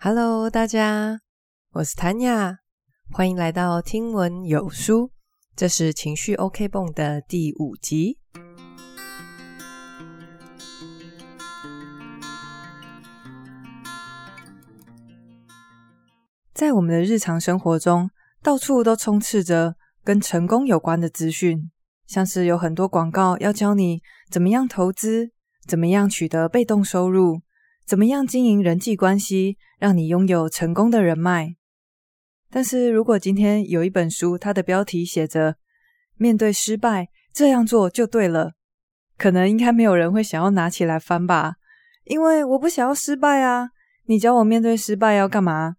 Hello，大家，我是谭雅，欢迎来到听闻有书。这是情绪 OK 绷的第五集。在我们的日常生活中，到处都充斥着跟成功有关的资讯，像是有很多广告要教你怎么样投资，怎么样取得被动收入。怎么样经营人际关系，让你拥有成功的人脉？但是如果今天有一本书，它的标题写着“面对失败，这样做就对了”，可能应该没有人会想要拿起来翻吧？因为我不想要失败啊！你教我面对失败要干嘛？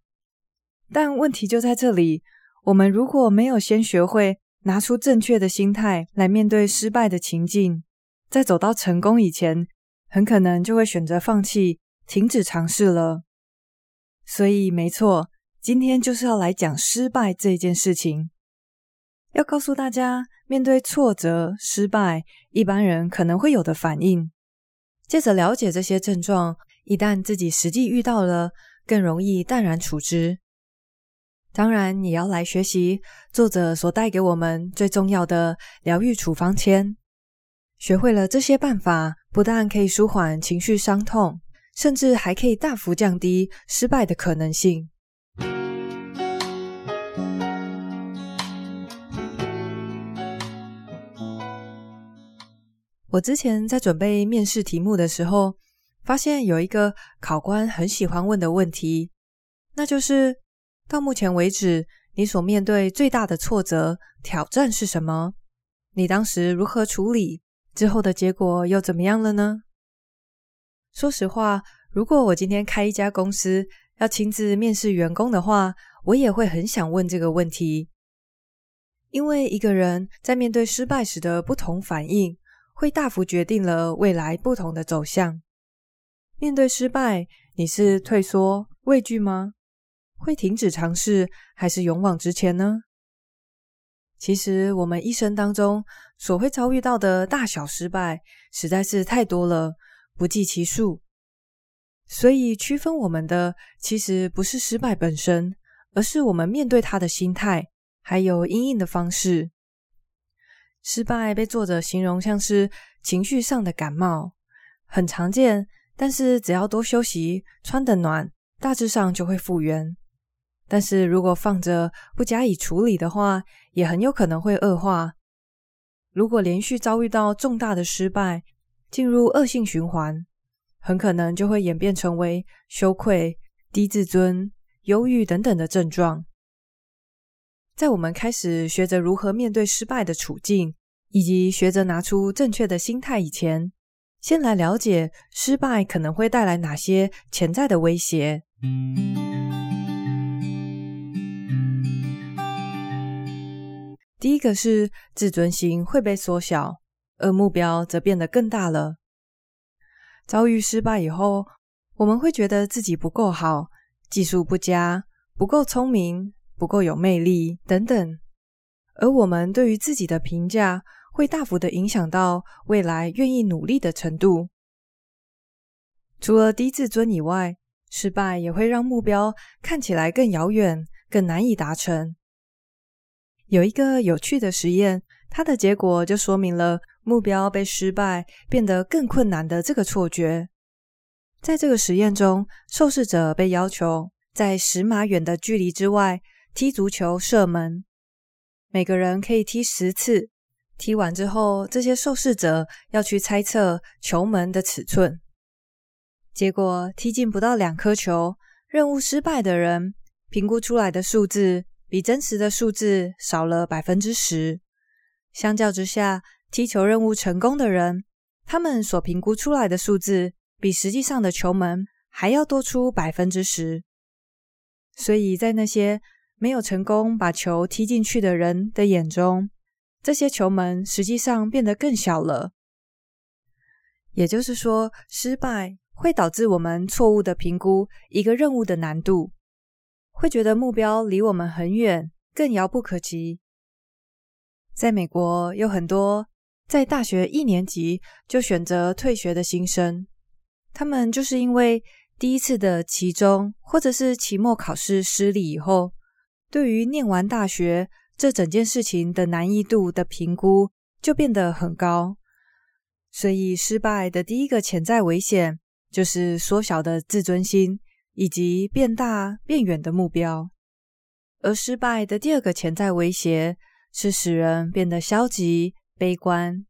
但问题就在这里，我们如果没有先学会拿出正确的心态来面对失败的情境，在走到成功以前，很可能就会选择放弃。停止尝试了，所以没错，今天就是要来讲失败这件事情。要告诉大家，面对挫折、失败，一般人可能会有的反应。借着了解这些症状，一旦自己实际遇到了，更容易淡然处之。当然，也要来学习作者所带给我们最重要的疗愈处方签。学会了这些办法，不但可以舒缓情绪伤痛。甚至还可以大幅降低失败的可能性。我之前在准备面试题目的时候，发现有一个考官很喜欢问的问题，那就是：到目前为止，你所面对最大的挫折、挑战是什么？你当时如何处理？之后的结果又怎么样了呢？说实话，如果我今天开一家公司，要亲自面试员工的话，我也会很想问这个问题。因为一个人在面对失败时的不同反应，会大幅决定了未来不同的走向。面对失败，你是退缩、畏惧吗？会停止尝试，还是勇往直前呢？其实，我们一生当中所会遭遇到的大小失败，实在是太多了。不计其数，所以区分我们的其实不是失败本身，而是我们面对它的心态，还有因应的方式。失败被作者形容像是情绪上的感冒，很常见，但是只要多休息、穿得暖，大致上就会复原。但是如果放着不加以处理的话，也很有可能会恶化。如果连续遭遇到重大的失败，进入恶性循环，很可能就会演变成为羞愧、低自尊、忧郁等等的症状。在我们开始学着如何面对失败的处境，以及学着拿出正确的心态以前，先来了解失败可能会带来哪些潜在的威胁。第一个是自尊心会被缩小。而目标则变得更大了。遭遇失败以后，我们会觉得自己不够好，技术不佳，不够聪明，不够有魅力等等。而我们对于自己的评价，会大幅的影响到未来愿意努力的程度。除了低自尊以外，失败也会让目标看起来更遥远，更难以达成。有一个有趣的实验，它的结果就说明了。目标被失败变得更困难的这个错觉，在这个实验中，受试者被要求在十码远的距离之外踢足球射门，每个人可以踢十次。踢完之后，这些受试者要去猜测球门的尺寸。结果踢进不到两颗球，任务失败的人评估出来的数字比真实的数字少了百分之十。相较之下，踢球任务成功的人，他们所评估出来的数字比实际上的球门还要多出百分之十。所以在那些没有成功把球踢进去的人的眼中，这些球门实际上变得更小了。也就是说，失败会导致我们错误的评估一个任务的难度，会觉得目标离我们很远，更遥不可及。在美国，有很多。在大学一年级就选择退学的新生，他们就是因为第一次的期中或者是期末考试失利以后，对于念完大学这整件事情的难易度的评估就变得很高。所以，失败的第一个潜在危险就是缩小的自尊心，以及变大变远的目标。而失败的第二个潜在威胁是使人变得消极、悲观。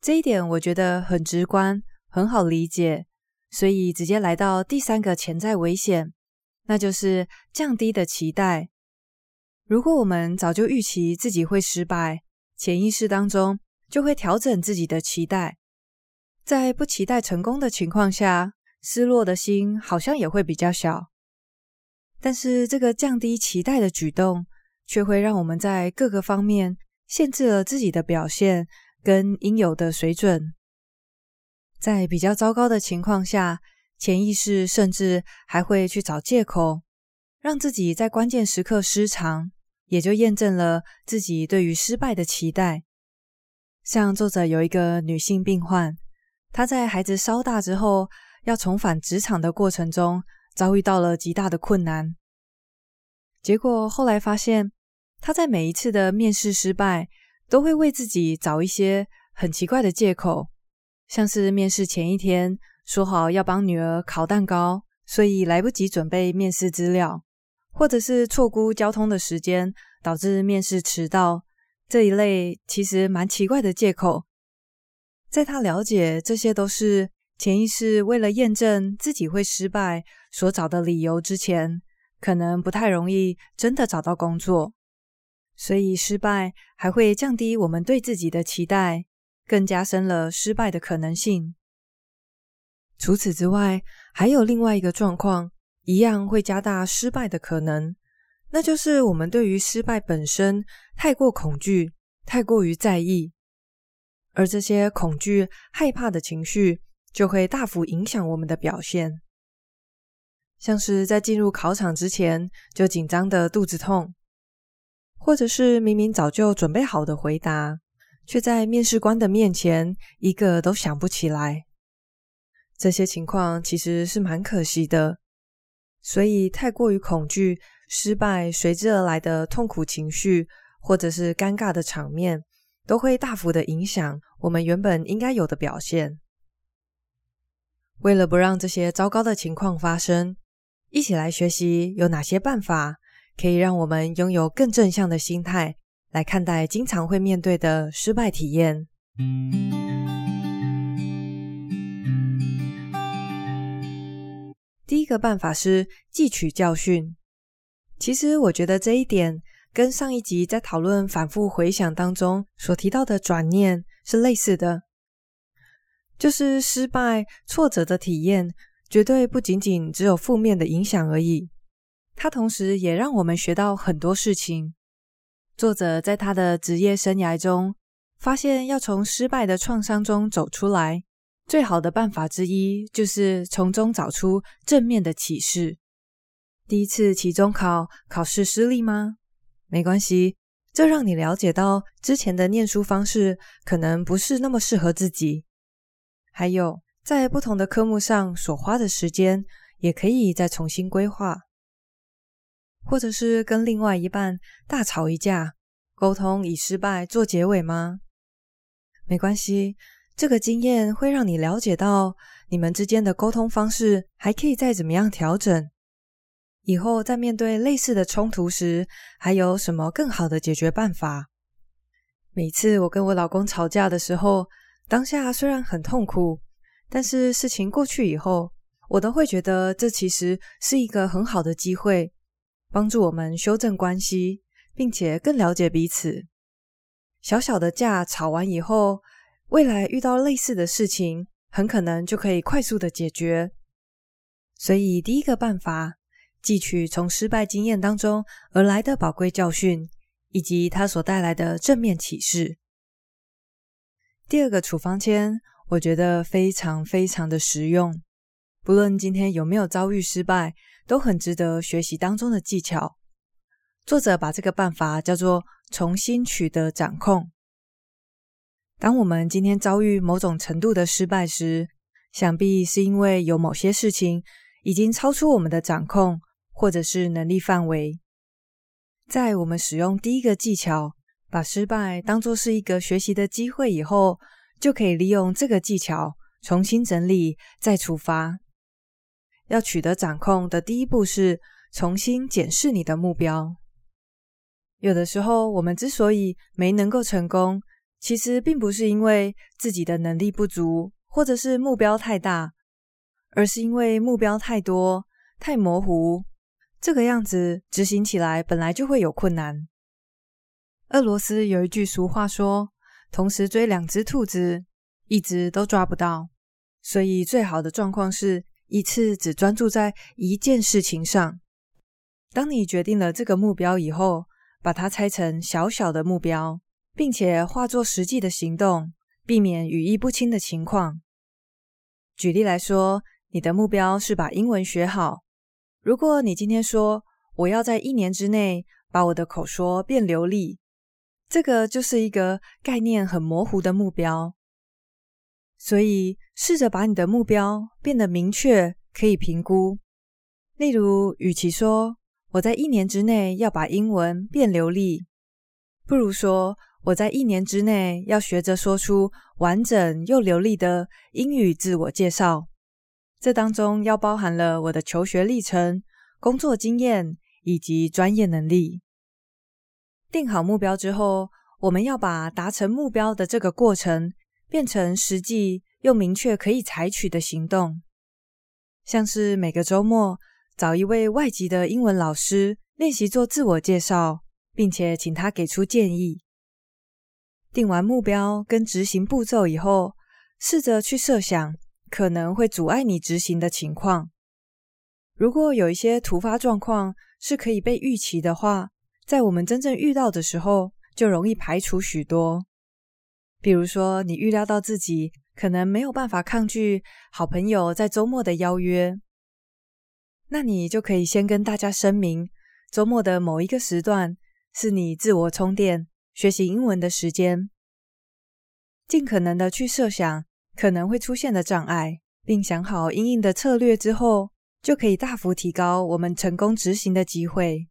这一点我觉得很直观，很好理解，所以直接来到第三个潜在危险，那就是降低的期待。如果我们早就预期自己会失败，潜意识当中，就会调整自己的期待，在不期待成功的情况下，失落的心好像也会比较小。但是这个降低期待的举动，却会让我们在各个方面限制了自己的表现跟应有的水准。在比较糟糕的情况下，潜意识甚至还会去找借口，让自己在关键时刻失常，也就验证了自己对于失败的期待。像作者有一个女性病患，她在孩子稍大之后，要重返职场的过程中，遭遇到了极大的困难。结果后来发现，他在每一次的面试失败，都会为自己找一些很奇怪的借口，像是面试前一天说好要帮女儿烤蛋糕，所以来不及准备面试资料，或者是错估交通的时间，导致面试迟到。这一类其实蛮奇怪的借口，在他了解这些都是潜意识为了验证自己会失败所找的理由之前，可能不太容易真的找到工作，所以失败还会降低我们对自己的期待，更加深了失败的可能性。除此之外，还有另外一个状况，一样会加大失败的可能。那就是我们对于失败本身太过恐惧，太过于在意，而这些恐惧、害怕的情绪就会大幅影响我们的表现。像是在进入考场之前就紧张的肚子痛，或者是明明早就准备好的回答，却在面试官的面前一个都想不起来。这些情况其实是蛮可惜的，所以太过于恐惧。失败随之而来的痛苦情绪，或者是尴尬的场面，都会大幅的影响我们原本应该有的表现。为了不让这些糟糕的情况发生，一起来学习有哪些办法可以让我们拥有更正向的心态来看待经常会面对的失败体验。第一个办法是汲取教训。其实我觉得这一点跟上一集在讨论反复回想当中所提到的转念是类似的，就是失败、挫折的体验绝对不仅仅只有负面的影响而已，它同时也让我们学到很多事情。作者在他的职业生涯中发现，要从失败的创伤中走出来，最好的办法之一就是从中找出正面的启示。第一次期中考考试失利吗？没关系，这让你了解到之前的念书方式可能不是那么适合自己。还有，在不同的科目上所花的时间也可以再重新规划。或者是跟另外一半大吵一架，沟通以失败做结尾吗？没关系，这个经验会让你了解到你们之间的沟通方式还可以再怎么样调整。以后在面对类似的冲突时，还有什么更好的解决办法？每次我跟我老公吵架的时候，当下虽然很痛苦，但是事情过去以后，我都会觉得这其实是一个很好的机会，帮助我们修正关系，并且更了解彼此。小小的架吵完以后，未来遇到类似的事情，很可能就可以快速的解决。所以第一个办法，汲取从失败经验当中而来的宝贵教训，以及它所带来的正面启示。第二个处方签，我觉得非常非常的实用，不论今天有没有遭遇失败，都很值得学习当中的技巧。作者把这个办法叫做“重新取得掌控”。当我们今天遭遇某种程度的失败时，想必是因为有某些事情已经超出我们的掌控，或者是能力范围。在我们使用第一个技巧，把失败当作是一个学习的机会以后，就可以利用这个技巧重新整理，再出发。要取得掌控的第一步是重新检视你的目标。有的时候，我们之所以没能够成功，其实并不是因为自己的能力不足，或者是目标太大，而是因为目标太多、太模糊，这个样子执行起来本来就会有困难。俄罗斯有一句俗话说：“同时追两只兔子，一只都抓不到。”所以，最好的状况是一次只专注在一件事情上。当你决定了这个目标以后，把它拆成小小的目标，并且化作实际的行动，避免语义不清的情况。举例来说，你的目标是把英文学好。如果你今天说我要在一年之内把我的口说变流利。这个就是一个概念很模糊的目标，所以试着把你的目标变得明确，可以评估。例如，与其说我在一年之内要把英文变流利，不如说我在一年之内要学着说出完整又流利的英语自我介绍。这当中要包含了我的求学历程、工作经验以及专业能力。定好目标之后，我们要把达成目标的这个过程变成实际又明确可以采取的行动，像是每个周末找一位外籍的英文老师练习做自我介绍，并且请他给出建议。定完目标跟执行步骤以后，试着去设想可能会阻碍你执行的情况。如果有一些突发状况是可以被预期的话，在我们真正遇到的时候，就容易排除许多。比如说，你预料到自己可能没有办法抗拒好朋友在周末的邀约，那你就可以先跟大家声明，周末的某一个时段是你自我充电、学习英文的时间。尽可能的去设想可能会出现的障碍，并想好应应的策略之后，就可以大幅提高我们成功执行的机会。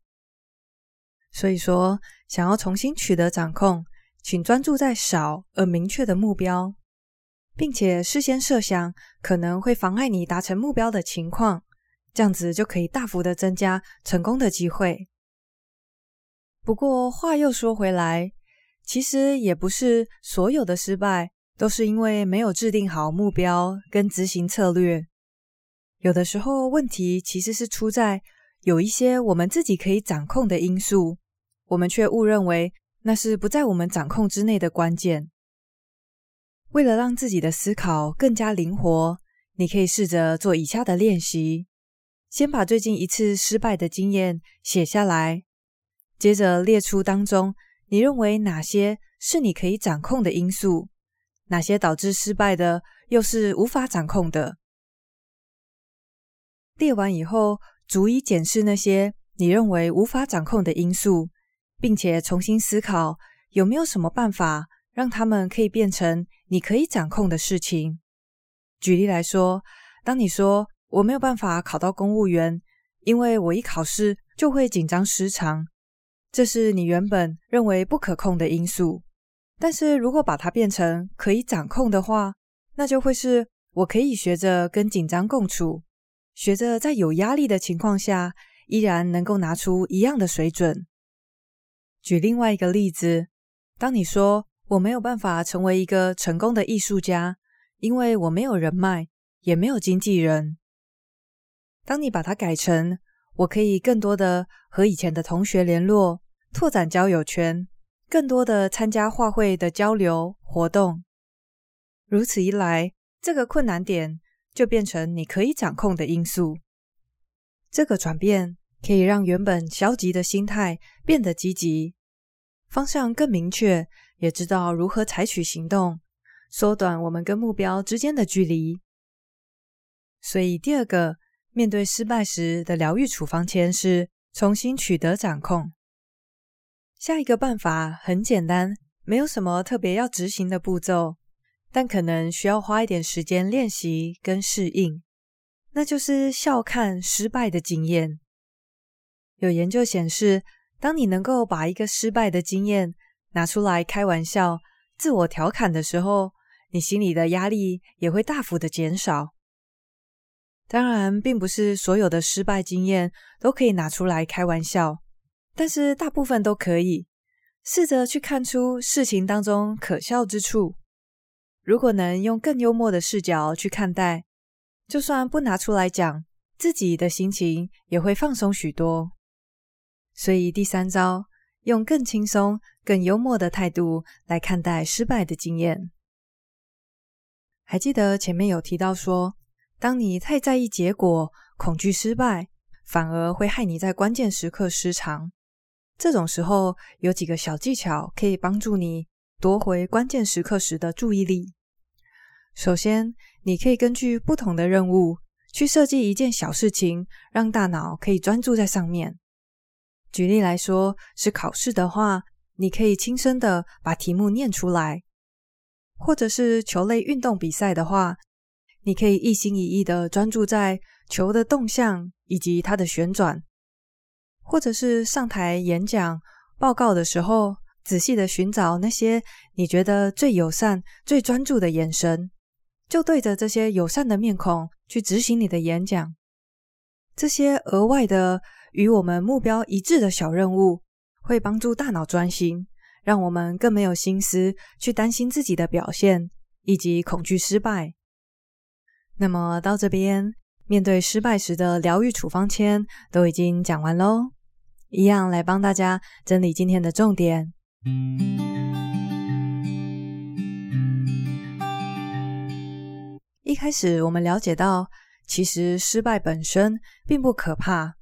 所以说，想要重新取得掌控，请专注在少而明确的目标，并且事先设想可能会妨碍你达成目标的情况，这样子就可以大幅的增加成功的机会。不过话又说回来，其实也不是所有的失败都是因为没有制定好目标跟执行策略，有的时候问题其实是出在有一些我们自己可以掌控的因素。我们却误认为那是不在我们掌控之内的关键。为了让自己的思考更加灵活，你可以试着做以下的练习：先把最近一次失败的经验写下来，接着列出当中你认为哪些是你可以掌控的因素，哪些导致失败的又是无法掌控的。列完以后，逐一检视那些你认为无法掌控的因素。并且重新思考有没有什么办法让他们可以变成你可以掌控的事情。举例来说，当你说我没有办法考到公务员，因为我一考试就会紧张失常，这是你原本认为不可控的因素。但是如果把它变成可以掌控的话，那就会是我可以学着跟紧张共处，学着在有压力的情况下依然能够拿出一样的水准。举另外一个例子，当你说我没有办法成为一个成功的艺术家，因为我没有人脉，也没有经纪人。当你把它改成我可以更多的和以前的同学联络，拓展交友圈，更多的参加画会的交流活动，如此一来，这个困难点就变成你可以掌控的因素。这个转变。可以让原本消极的心态变得积极，方向更明确，也知道如何采取行动，缩短我们跟目标之间的距离。所以，第二个面对失败时的疗愈处方签是重新取得掌控。下一个办法很简单，没有什么特别要执行的步骤，但可能需要花一点时间练习跟适应，那就是笑看失败的经验。有研究显示，当你能够把一个失败的经验拿出来开玩笑、自我调侃的时候，你心里的压力也会大幅的减少。当然，并不是所有的失败经验都可以拿出来开玩笑，但是大部分都可以。试着去看出事情当中可笑之处。如果能用更幽默的视角去看待，就算不拿出来讲，自己的心情也会放松许多。所以第三招，用更轻松、更幽默的态度来看待失败的经验。还记得前面有提到说，当你太在意结果、恐惧失败，反而会害你在关键时刻失常。这种时候有几个小技巧可以帮助你夺回关键时刻时的注意力。首先，你可以根据不同的任务去设计一件小事情，让大脑可以专注在上面。举例来说，是考试的话，你可以轻声的把题目念出来；或者是球类运动比赛的话，你可以一心一意的专注在球的动向以及它的旋转；或者是上台演讲报告的时候，仔细的寻找那些你觉得最友善、最专注的眼神，就对着这些友善的面孔去执行你的演讲。这些额外的。与我们目标一致的小任务，会帮助大脑专心，让我们更没有心思去担心自己的表现以及恐惧失败。那么到这边，面对失败时的疗愈处方签都已经讲完喽，一样来帮大家整理今天的重点。一开始我们了解到，其实失败本身并不可怕。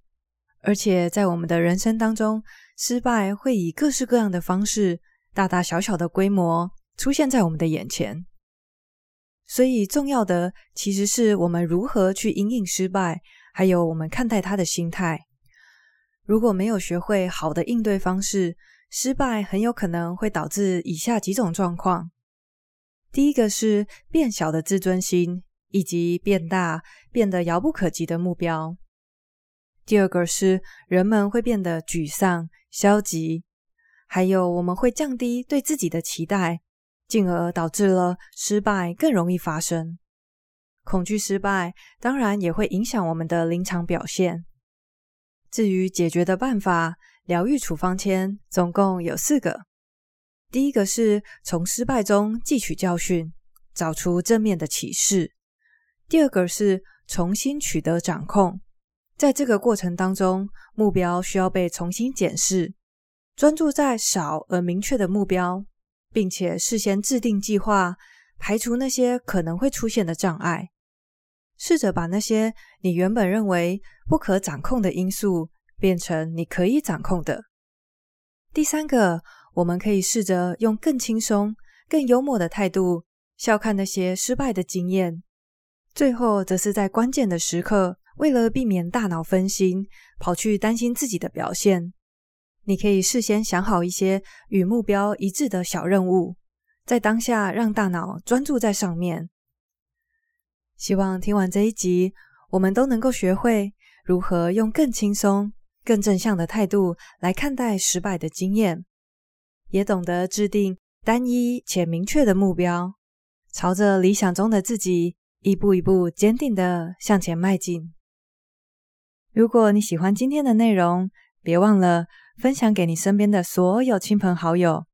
而且在我们的人生当中，失败会以各式各样的方式，大大小小的规模出现在我们的眼前。所以重要的其实是我们如何去因应失败，还有我们看待它的心态。如果没有学会好的应对方式，失败很有可能会导致以下几种状况：第一个是变小的自尊心，以及变大、变得遥不可及的目标。第二个是人们会变得沮丧、消极，还有我们会降低对自己的期待，进而导致了失败更容易发生。恐惧失败当然也会影响我们的临场表现。至于解决的办法，疗愈处方签总共有四个。第一个是从失败中汲取教训，找出正面的启示；第二个是重新取得掌控。在这个过程当中，目标需要被重新检视，专注在少而明确的目标，并且事先制定计划，排除那些可能会出现的障碍。试着把那些你原本认为不可掌控的因素，变成你可以掌控的。第三个，我们可以试着用更轻松、更幽默的态度，笑看那些失败的经验。最后，则是在关键的时刻。为了避免大脑分心，跑去担心自己的表现，你可以事先想好一些与目标一致的小任务，在当下让大脑专注在上面。希望听完这一集，我们都能够学会如何用更轻松、更正向的态度来看待失败的经验，也懂得制定单一且明确的目标，朝着理想中的自己一步一步坚定地向前迈进。如果你喜欢今天的内容，别忘了分享给你身边的所有亲朋好友。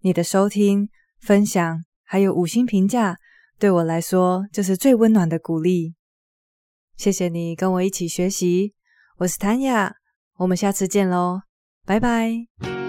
你的收听、分享还有五星评价，对我来说就是最温暖的鼓励。谢谢你跟我一起学习，我是谭雅，我们下次见喽，拜拜。